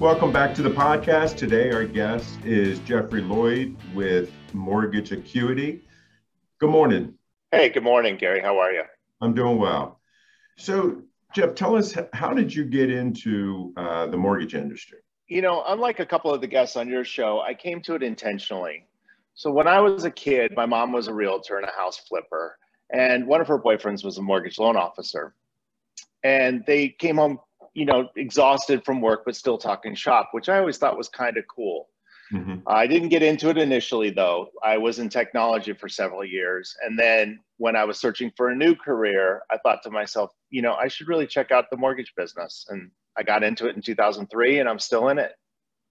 Welcome back to the podcast. Today, our guest is Jeffrey Loyd with Mortgage Acuity. Good morning. Hey, good morning, Gary. How are you? I'm doing well. So, Jeff, tell us how did you get into uh, the mortgage industry? You know, unlike a couple of the guests on your show, I came to it intentionally. So, when I was a kid, my mom was a realtor and a house flipper, and one of her boyfriends was a mortgage loan officer. And they came home you know, exhausted from work, but still talking shop, which I always thought was kind of cool. Mm-hmm. I didn't get into it initially, though. I was in technology for several years. And then when I was searching for a new career, I thought to myself, you know, I should really check out the mortgage business. And I got into it in 2003 and I'm still in it.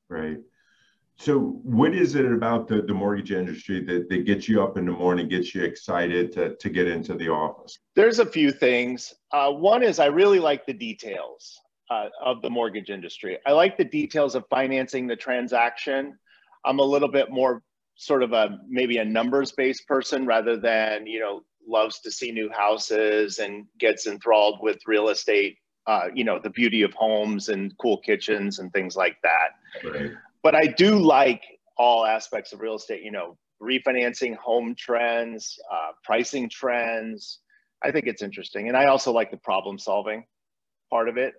Right. So, what is it about the, the mortgage industry that, that gets you up in the morning, gets you excited to, to get into the office? There's a few things. Uh, one is I really like the details uh, of the mortgage industry. I like the details of financing the transaction. I'm a little bit more sort of a maybe a numbers based person rather than you know loves to see new houses and gets enthralled with real estate uh, you know the beauty of homes and cool kitchens and things like that right. but i do like all aspects of real estate you know refinancing home trends uh, pricing trends i think it's interesting and i also like the problem solving part of it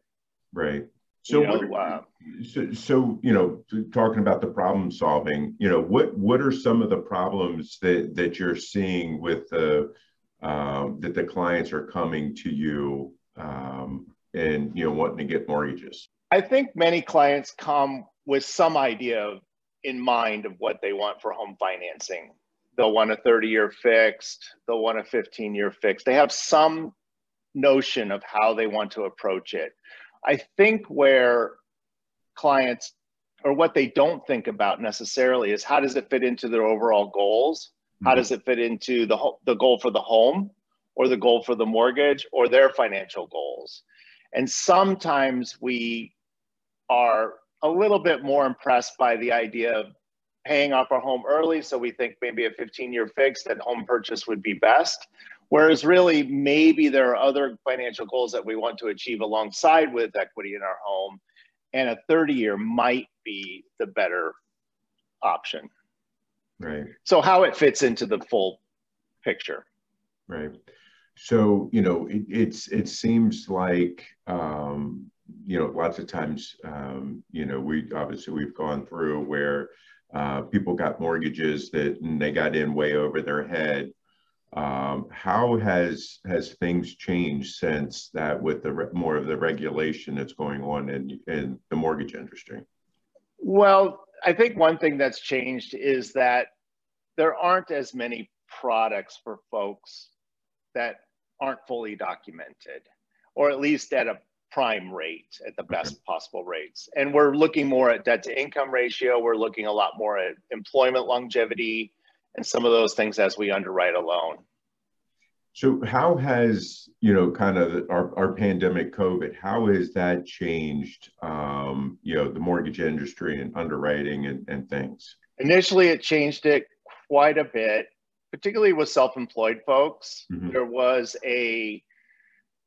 Right. So, you know, what, uh, so, so, you know, talking about the problem solving, you know, what what are some of the problems that that you're seeing with the um, that the clients are coming to you um, and you know wanting to get mortgages? I think many clients come with some idea in mind of what they want for home financing. They'll want a 30 year fixed. They'll want a 15 year fixed. They have some notion of how they want to approach it I think where clients or what they don't think about necessarily is how does it fit into their overall goals? How mm-hmm. does it fit into the the goal for the home or the goal for the mortgage or their financial goals? And sometimes we are a little bit more impressed by the idea of paying off our home early. So we think maybe a 15 year fix that home purchase would be best. Whereas really, maybe there are other financial goals that we want to achieve alongside with equity in our home, and a 30 year might be the better option. Right. So, how it fits into the full picture. Right. So, you know, it, it's it seems like um, you know lots of times um, you know we obviously we've gone through where uh, people got mortgages that they got in way over their head um, how has has things changed since that with the re- more of the regulation that's going on in in the mortgage industry? Well, I think one thing that's changed is that there aren't as many products for folks that aren't fully documented, or at least at a prime rate at the best okay. possible rates. And we're looking more at debt to income ratio. We're looking a lot more at employment longevity and some of those things as we underwrite a loan. So how has, you know, kind of our, our pandemic COVID, how has that changed, um, you know, the mortgage industry and underwriting and, and things? Initially, it changed it quite a bit, particularly with self-employed folks. Mm-hmm. There was a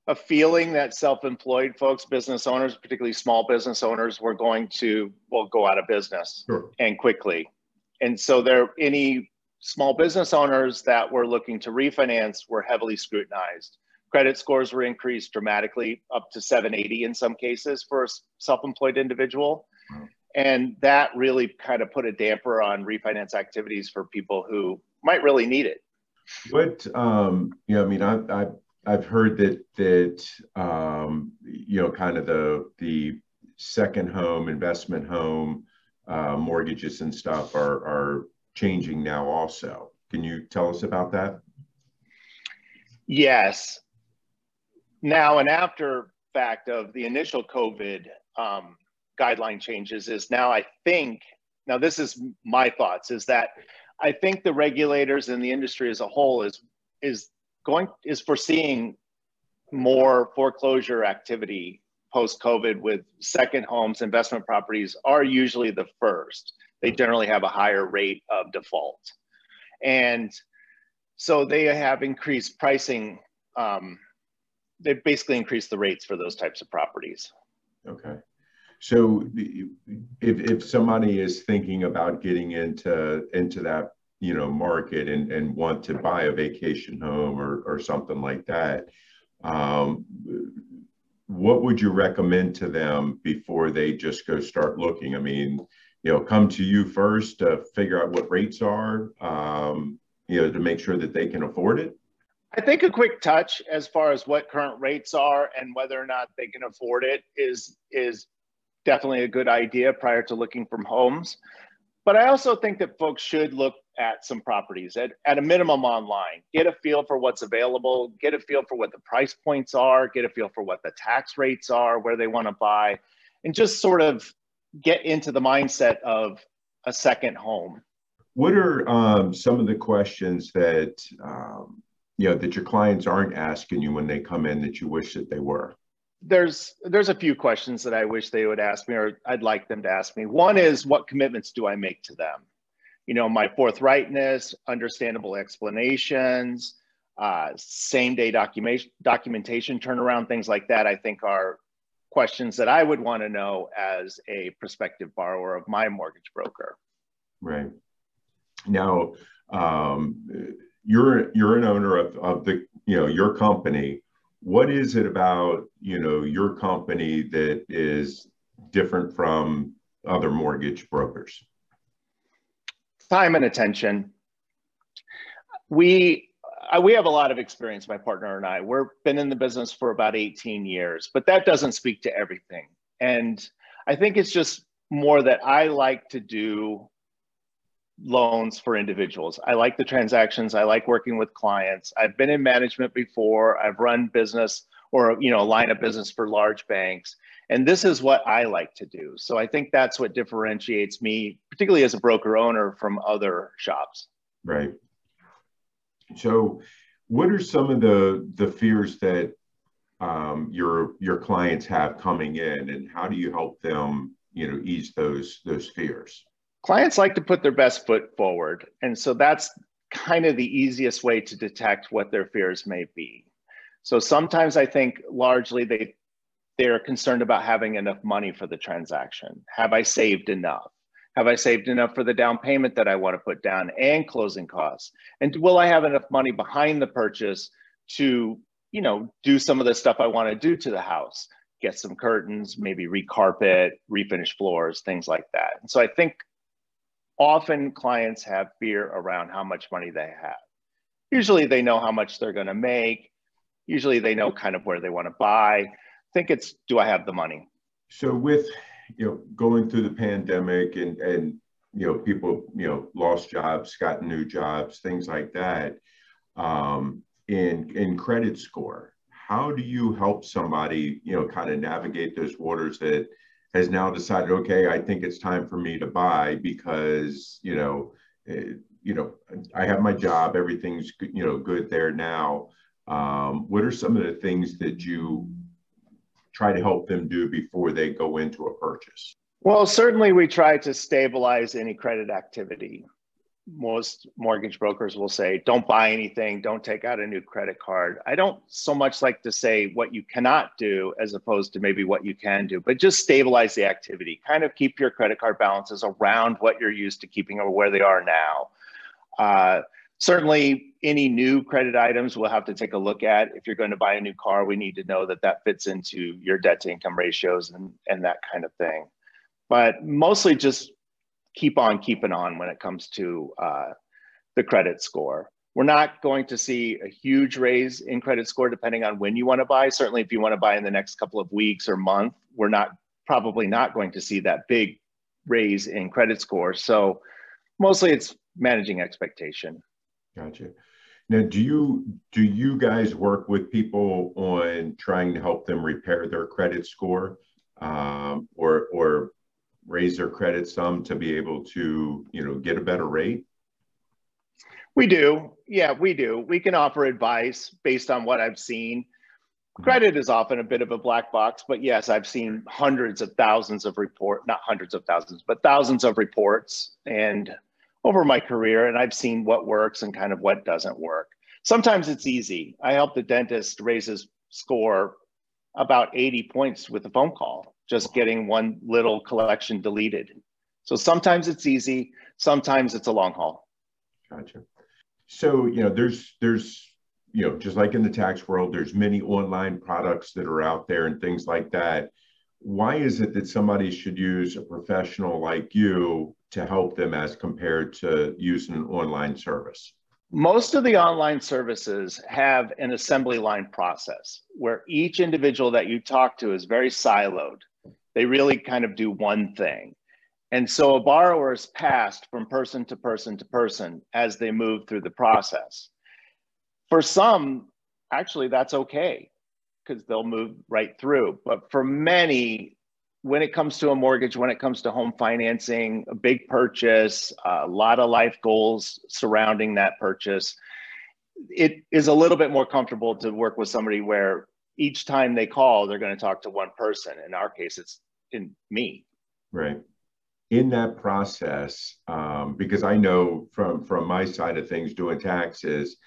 a feeling that self-employed folks, business owners, particularly small business owners, were going to well go out of business sure. and quickly. And so there any small business owners that were looking to refinance were heavily scrutinized. Credit scores were increased dramatically, up to 780 in some cases for a self employed individual. And that really kind of put a damper on refinance activities for people who might really need it. What, um, you know, I mean, I've, I've, I've heard that, that, um, you know, kind of the, the second home, investment home, uh, mortgages and stuff are, are changing now also. Can you tell us about that? Yes. Now, an after fact of the initial COVID um, guideline changes is now I think now this is my thoughts is that I think the regulators and the industry as a whole is is going is foreseeing more foreclosure activity post COVID with second homes, investment properties are usually the first. They generally have a higher rate of default. And so they have increased pricing. Um, they've basically increased the rates for those types of properties. Okay. So if, if somebody is thinking about getting into into that you know market and, and want to buy a vacation home or, or something like that, um, what would you recommend to them before they just go start looking? I mean, you know, come to you first to figure out what rates are, um, you know, to make sure that they can afford it? I think a quick touch as far as what current rates are and whether or not they can afford it is is definitely a good idea prior to looking from homes. But I also think that folks should look at some properties at, at a minimum online, get a feel for what's available, get a feel for what the price points are, get a feel for what the tax rates are, where they want to buy, and just sort of get into the mindset of a second home. What are um, some of the questions that um, you know that your clients aren't asking you when they come in that you wish that they were? There's there's a few questions that I wish they would ask me, or I'd like them to ask me. One is, what commitments do I make to them? You know, my forthrightness, understandable explanations, uh, same day documentation, documentation turnaround, things like that. I think are questions that I would want to know as a prospective borrower of my mortgage broker. Right. Now, um, you're you're an owner of, of the you know your company. What is it about you know your company that is different from other mortgage brokers? Time and attention. We uh, we have a lot of experience, my partner and I. We've been in the business for about 18 years, but that doesn't speak to everything. And I think it's just more that I like to do loans for individuals. I like the transactions. I like working with clients. I've been in management before. I've run business or you know a line of business for large banks and this is what i like to do so i think that's what differentiates me particularly as a broker owner from other shops right so what are some of the the fears that um, your your clients have coming in and how do you help them you know ease those those fears clients like to put their best foot forward. And so that's kind of the easiest way to detect what their fears may be. So sometimes I think largely they they're concerned about having enough money for the transaction. Have I saved enough? Have I saved enough for the down payment that I want to put down and closing costs? And will I have enough money behind the purchase to, you know, do some of the stuff I want to do to the house? Get some curtains, maybe recarpet, refinish floors, things like that. And so I think often clients have fear around how much money they have. Usually they know how much they're going to make. Usually they know kind of where they want to buy. I think it's do I have the money? So with you know going through the pandemic and and you know people you know lost jobs, got new jobs, things like that. Um, in in credit score, how do you help somebody you know kind of navigate those waters that has now decided, okay, I think it's time for me to buy because you know, it, eh, you know, I have my job, everything's you know good there now. Um, what are some of the things that you try to help them do before they go into a purchase? Well, certainly we try to stabilize any credit activity. Most mortgage brokers will say don't buy anything. Don't take out a new credit card. I don't so much like to say what you cannot do as opposed to maybe what you can do but just stabilize the activity. Kind of keep your credit card balances around what you're used to keeping or where they are now. Uh, certainly any new credit items we'll have to take a look at if you're going to buy a new car we need to know that that fits into your debt to income ratios and, and that kind of thing but mostly just keep on keeping on when it comes to uh, the credit score. We're not going to see a huge raise in credit score depending on when you want to buy. Certainly, if you want to buy in the next couple of weeks or month, we're not probably not going to see that big raise in credit score. So mostly it's managing expectation. Gotcha. Now, do you do you guys work with people on trying to help them repair their credit score, um, or or raise their credit some to be able to, you know, get a better rate? We do. Yeah, we do. We can offer advice based on what I've seen. Mm-hmm. Credit is often a bit of a black box, but yes, I've seen hundreds of thousands of report, not hundreds of thousands, but thousands of reports and over my career and I've seen what works and kind of what doesn't work. Sometimes it's easy. I help the dentist raise his score about 80 points with a phone call, just getting one little collection deleted. So sometimes it's easy, sometimes it's a long haul. Gotcha. So, you know, there's there's you know, just like in the tax world, there's many online products that are out there and things like that. Why is it that somebody should use a professional like you to help them as compared to using an online service? Most of the online services have an assembly line process where each individual that you talk to is very siloed. They really kind of do one thing. And so a borrower is passed from person to person to person as they move through the process. For some, actually, that's okay because they'll move right through. But for many, when it comes to a mortgage, when it comes to home financing, a big purchase, a lot of life goals surrounding that purchase, it is a little bit more comfortable to work with somebody where each time they call, they're going to talk to one person. In our case, it's in me. Right. In that process, um, because I know from from my side of things doing taxes,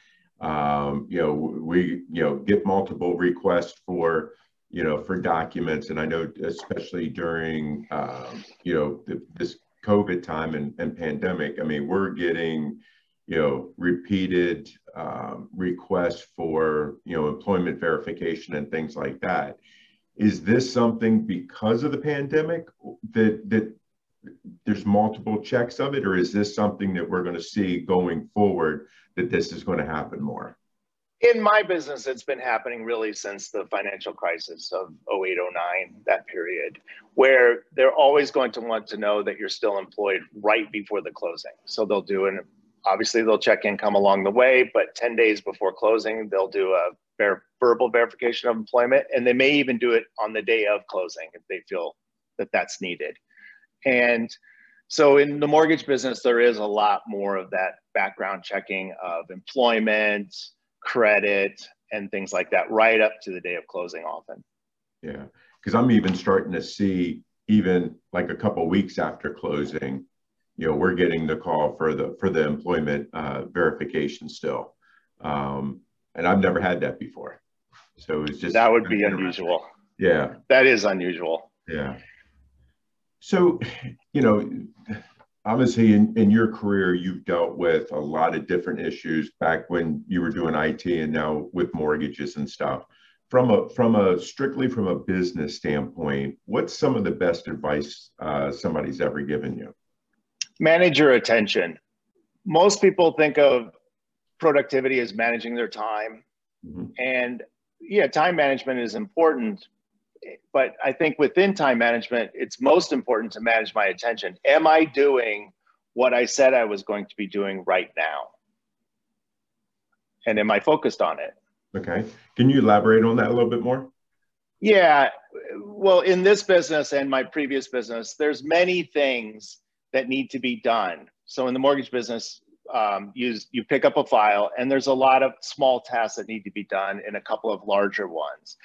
um, you know, we you know get multiple requests for you know, for documents. And I know, especially during, um, you know, the, this COVID time and, and pandemic, I mean, we're getting, you know, repeated um, requests for, you know, employment verification and things like that. Is this something because of the pandemic that that there's multiple checks of it, or is this something that we're going to see going forward that this is going to happen more? In my business, it's been happening really since the financial crisis of 08, 09, that period, where they're always going to want to know that you're still employed right before the closing. So they'll do an obviously they'll check income along the way, but 10 days before closing, they'll do a ver- verbal verification of employment, and they may even do it on the day of closing if they feel that that's needed. And so in the mortgage business, there is a lot more of that background checking of employment, credit and things like that right up to the day of closing often. Yeah, because I'm even starting to see even like a couple weeks after closing, you know, we're getting the call for the for the employment uh, verification still, um, and I've never had that before. So it's just that would be unusual. Yeah, that is unusual. Yeah. So, you know, obviously in, in your career you've dealt with a lot of different issues back when you were doing IT and now with mortgages and stuff. From a from a strictly from a business standpoint, what's some of the best advice uh, somebody's ever given you? Manage your attention. Most people think of productivity as managing their time, mm-hmm. and yeah, time management is important, but I think within time management, it's most important to manage my attention. Am I doing what I said I was going to be doing right now? And am I focused on it? Okay. Can you elaborate on that a little bit more? Yeah. Well, in this business and my previous business, there's many things that need to be done. So in the mortgage business, um, you, you pick up a file and there's a lot of small tasks that need to be done and a couple of larger ones.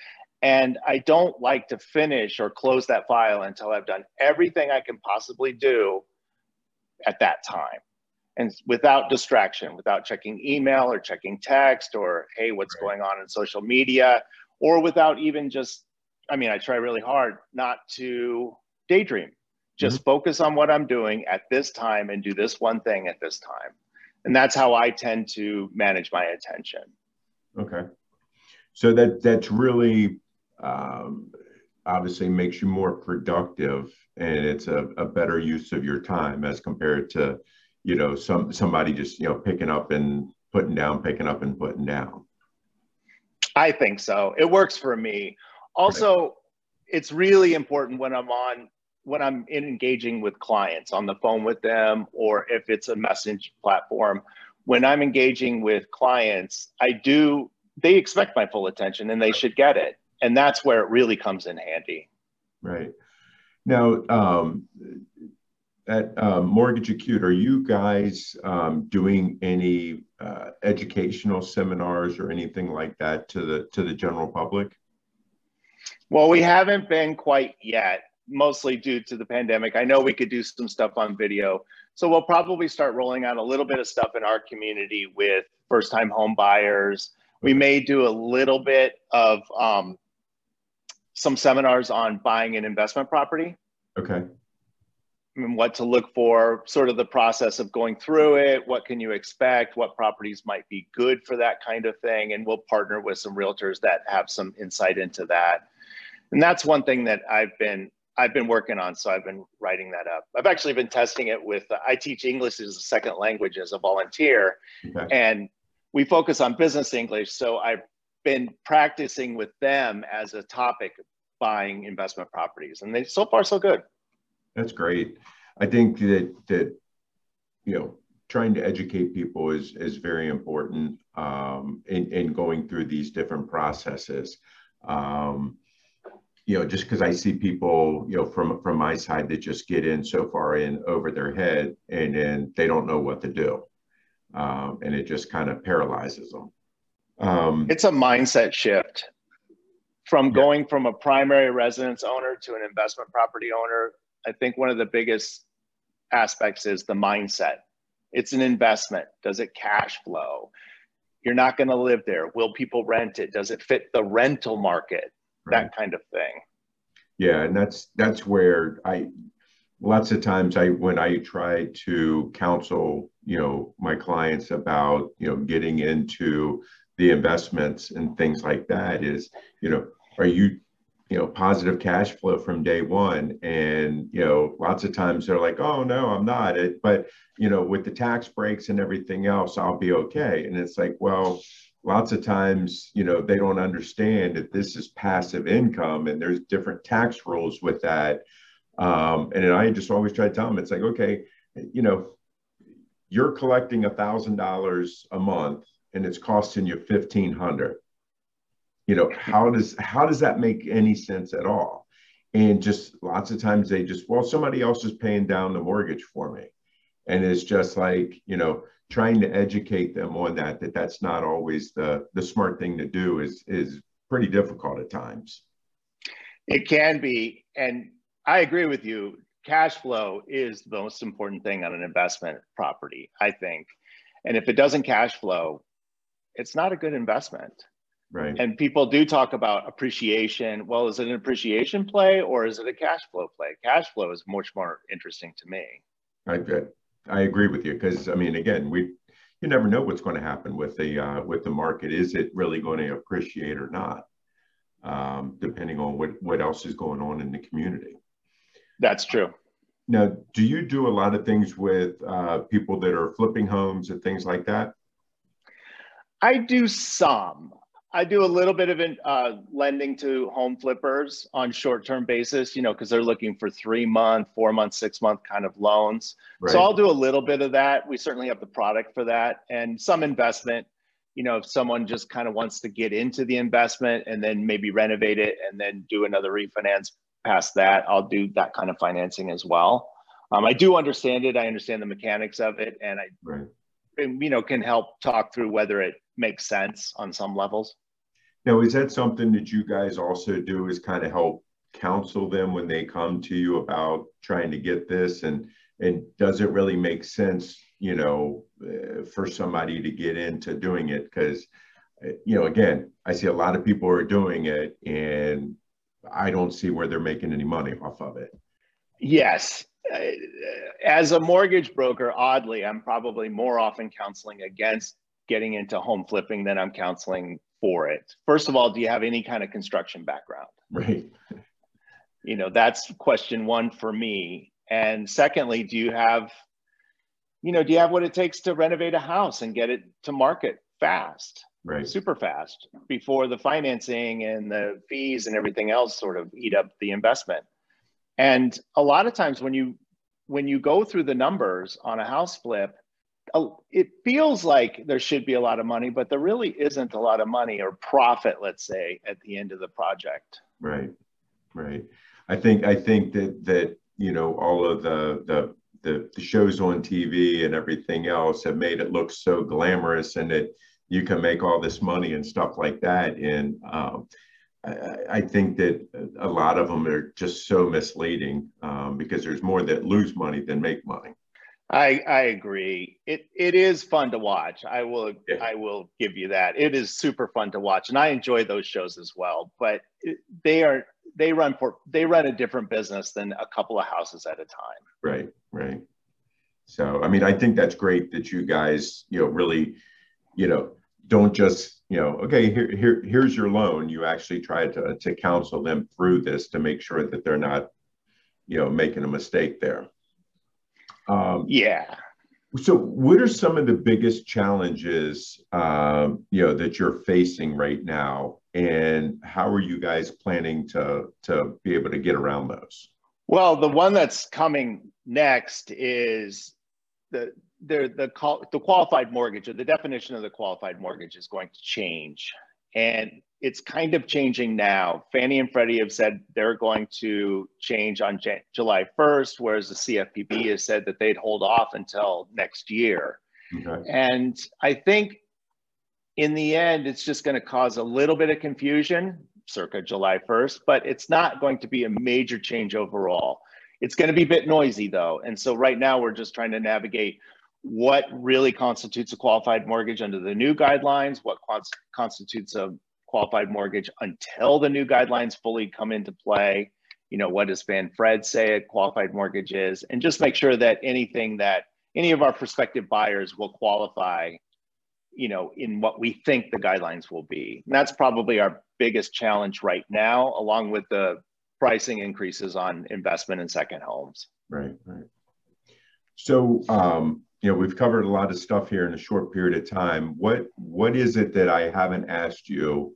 And I don't like to finish or close that file until I've done everything I can possibly do at that time. And without distraction, without checking email or checking text or, hey, what's right. going on in social media, or without even just, I mean, I try really hard not to daydream. Just mm-hmm. focus on what I'm doing at this time and do this one thing at this time. And that's how I tend to manage my attention. Okay. So that that's really um, obviously makes you more productive and it's a, a better use of your time as compared to you know some somebody just you know picking up and putting down picking up and putting down. I think so. It works for me. Also right. it's really important when i'm on when i'm engaging with clients on the phone with them or if it's a message platform when i'm engaging with clients i do they expect my full attention and they should get it and that's where it really comes in handy right now um, at um, Mortgage Acuity, are you guys um, doing any uh, educational seminars or anything like that to the to the general public? Well, we haven't been quite yet, mostly due to the pandemic. I know we could do some stuff on video, so we'll probably start rolling out a little bit of stuff in our community with first-time home buyers. We may do a little bit of um, some seminars on buying an investment property. Okay and what to look for, sort of the process of going through it, what can you expect, what properties might be good for that kind of thing. And we'll partner with some realtors that have some insight into that. And that's one thing that I've been I've been working on, so I've been writing that up. I've actually been testing it with. Uh, I teach English as a second language as a volunteer, okay. and we focus on business English. So I've been practicing with them as a topic, buying investment properties, and they so far so good. That's great. I think that that you know trying to educate people is is very important um, in in going through these different processes. Um, you know, just because I see people, you know, from from my side that just get in so far in over their head, and then they don't know what to do, um, and it just kind of paralyzes them. Um, it's a mindset shift from going from a primary residence owner to an investment property owner I think one of the biggest aspects is the mindset. It's an investment. Does it cash flow? You're not going to live there. Will people rent it? Does it fit the rental market? Right. That kind of thing. Yeah, and that's that's where I lots of times I when I try to counsel, you know, my clients about, you know, getting into the investments and things like that is, you know, are you you know positive cash flow from day one? And you know lots of times they're like oh no i'm not. It but you know with the tax breaks and everything else i'll be okay. And it's like well lots of times you know they don't understand that this is passive income and there's different tax rules with that. Um, and i just always try to tell them it's like okay you know you're collecting a thousand dollars a month and it's costing you fifteen hundred. You know how does how does that make any sense at all? And just lots of times they just well somebody else is paying down the mortgage for me. And it's just like you know trying to educate them on that that that's not always the the smart thing to do is is pretty difficult at times. It can be. And i agree with you. Cash flow is the most important thing on an investment property i think. And if it doesn't cash flow it's not a good investment Right. And people do talk about appreciation. Well, is it an appreciation play or is it a cash flow play? Cash flow is much more interesting to me. I I agree with you because I mean, again, we you never know what's going to happen with the uh, with the market. Is it really going to appreciate or not? Um, depending on what what else is going on in the community. That's true. Now, do you do a lot of things with uh, people that are flipping homes and things like that? I do some. I do a little bit of uh, lending to home flippers on short-term basis, you know, because they're looking for three-month, four-month, six-month kind of loans. Right. So I'll do a little bit of that. We certainly have the product for that, and some investment. You know, if someone just kind of wants to get into the investment and then maybe renovate it and then do another refinance past that, I'll do that kind of financing as well. Um, I do understand it. I understand the mechanics of it, and I, right. you know, can help talk through whether it makes sense on some levels. Now, is that something that you guys also do is kind of help counsel them when they come to you about trying to get this? And and does it really make sense you know uh, for somebody to get into doing it? Because uh, you know again i see a lot of people are doing it and i don't see where they're making any money off of it. Yes. Uh, as a mortgage broker oddly i'm probably more often counseling against getting into home flipping then i'm counseling for it. First of all, do you have any kind of construction background? Right. You know, that's question one for me. And secondly, do you have, you know, do you have what it takes to renovate a house and get it to market fast? Right. Super fast before the financing and the fees and everything else sort of eat up the investment. And a lot of times when you when you go through the numbers on a house flip, it feels like there should be a lot of money, but there really isn't a lot of money or profit, let's say, at the end of the project. Right, right. I think I think that that you know all of the the the, the shows on TV and everything else have made it look so glamorous and that you can make all this money and stuff like that. And um, I, I, think that a lot of them are just so misleading um, because there's more that lose money than make money. I I agree. It it is fun to watch. I will yeah. I will give you that. It is super fun to watch, and I enjoy those shows as well. But it, they are they run for they run a different business than a couple of houses at a time. Right, right. So I mean, I think that's great that you guys you know really you know don't just you know okay here here here's your loan. You actually try to to counsel them through this to make sure that they're not you know making a mistake there. Um, yeah. So, what are some of the biggest challenges, um, you know, that you're facing right now, and how are you guys planning to to be able to get around those? Well, the one that's coming next is the the the, the qualified mortgage or the definition of the qualified mortgage is going to change, and it's kind of changing now. Fannie and Freddie have said they're going to change on Jan- July 1st, whereas the CFPB has said that they'd hold off until next year. Okay. And I think in the end, it's just going to cause a little bit of confusion circa July 1st, but it's not going to be a major change overall. It's going to be a bit noisy though. And so right now we're just trying to navigate what really constitutes a qualified mortgage under the new guidelines, what constitutes a qualified mortgage until the new guidelines fully come into play. You know, what does Van Fred say a qualified mortgage is? And just make sure that anything that any of our prospective buyers will qualify, you know, in what we think the guidelines will be. And that's probably our biggest challenge right now, along with the pricing increases on investment in second homes. Right, right. So, um, you know, we've covered a lot of stuff here in a short period of time. What what is it that I haven't asked you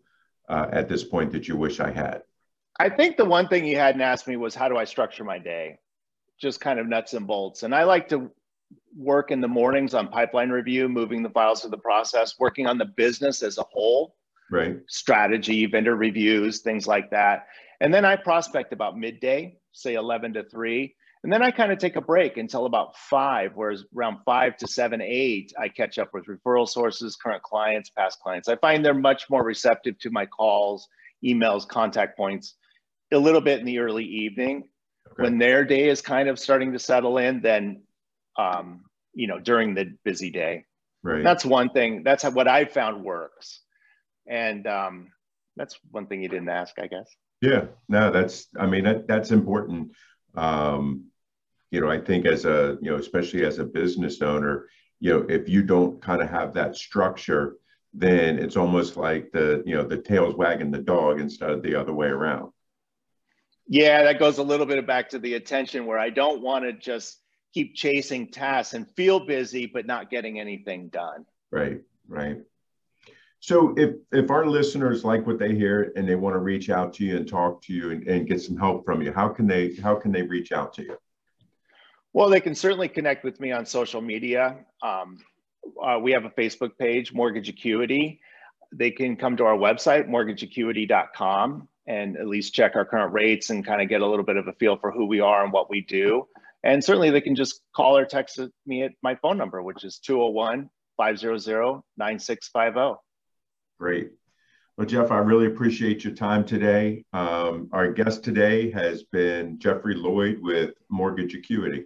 uh, at this point that you wish I had? I think the one thing you hadn't asked me was how do I structure my day? Just kind of nuts and bolts. And I like to work in the mornings on pipeline review, moving the files through the process, working on the business as a whole, right? Strategy, vendor reviews, things like that. And then I prospect about midday, say 11 to 3 and then I kind of take a break until about five, whereas around five to seven, eight, I catch up with referral sources, current clients, past clients. I find they're much more receptive to my calls, emails, contact points a little bit in the early evening. Okay. When their day is kind of starting to settle in, then, um, you know, during the busy day. Right. That's one thing. That's what I found works. And um, that's one thing you didn't ask, I guess. Yeah, no, that's, I mean, that, that's important um, you know, I think as a, you know, especially as a business owner, you know, if you don't kind of have that structure, then it's almost like the, you know, the tail's wagging the dog instead of the other way around. Yeah, that goes a little bit back to the attention where I don't want to just keep chasing tasks and feel busy, but not getting anything done. Right, right. So if if our listeners like what they hear and they want to reach out to you and talk to you and, and get some help from you, how can they how can they reach out to you? Well, they can certainly connect with me on social media. Um, uh, we have a Facebook page, Mortgage Acuity. They can come to our website, mortgageacuity.com, and at least check our current rates and kind of get a little bit of a feel for who we are and what we do. And certainly they can just call or text me at my phone number, which is 201 500 9650. Great. Well, Jeff, I really appreciate your time today. Um, our guest today has been Jeffrey Loyd with Mortgage Acuity.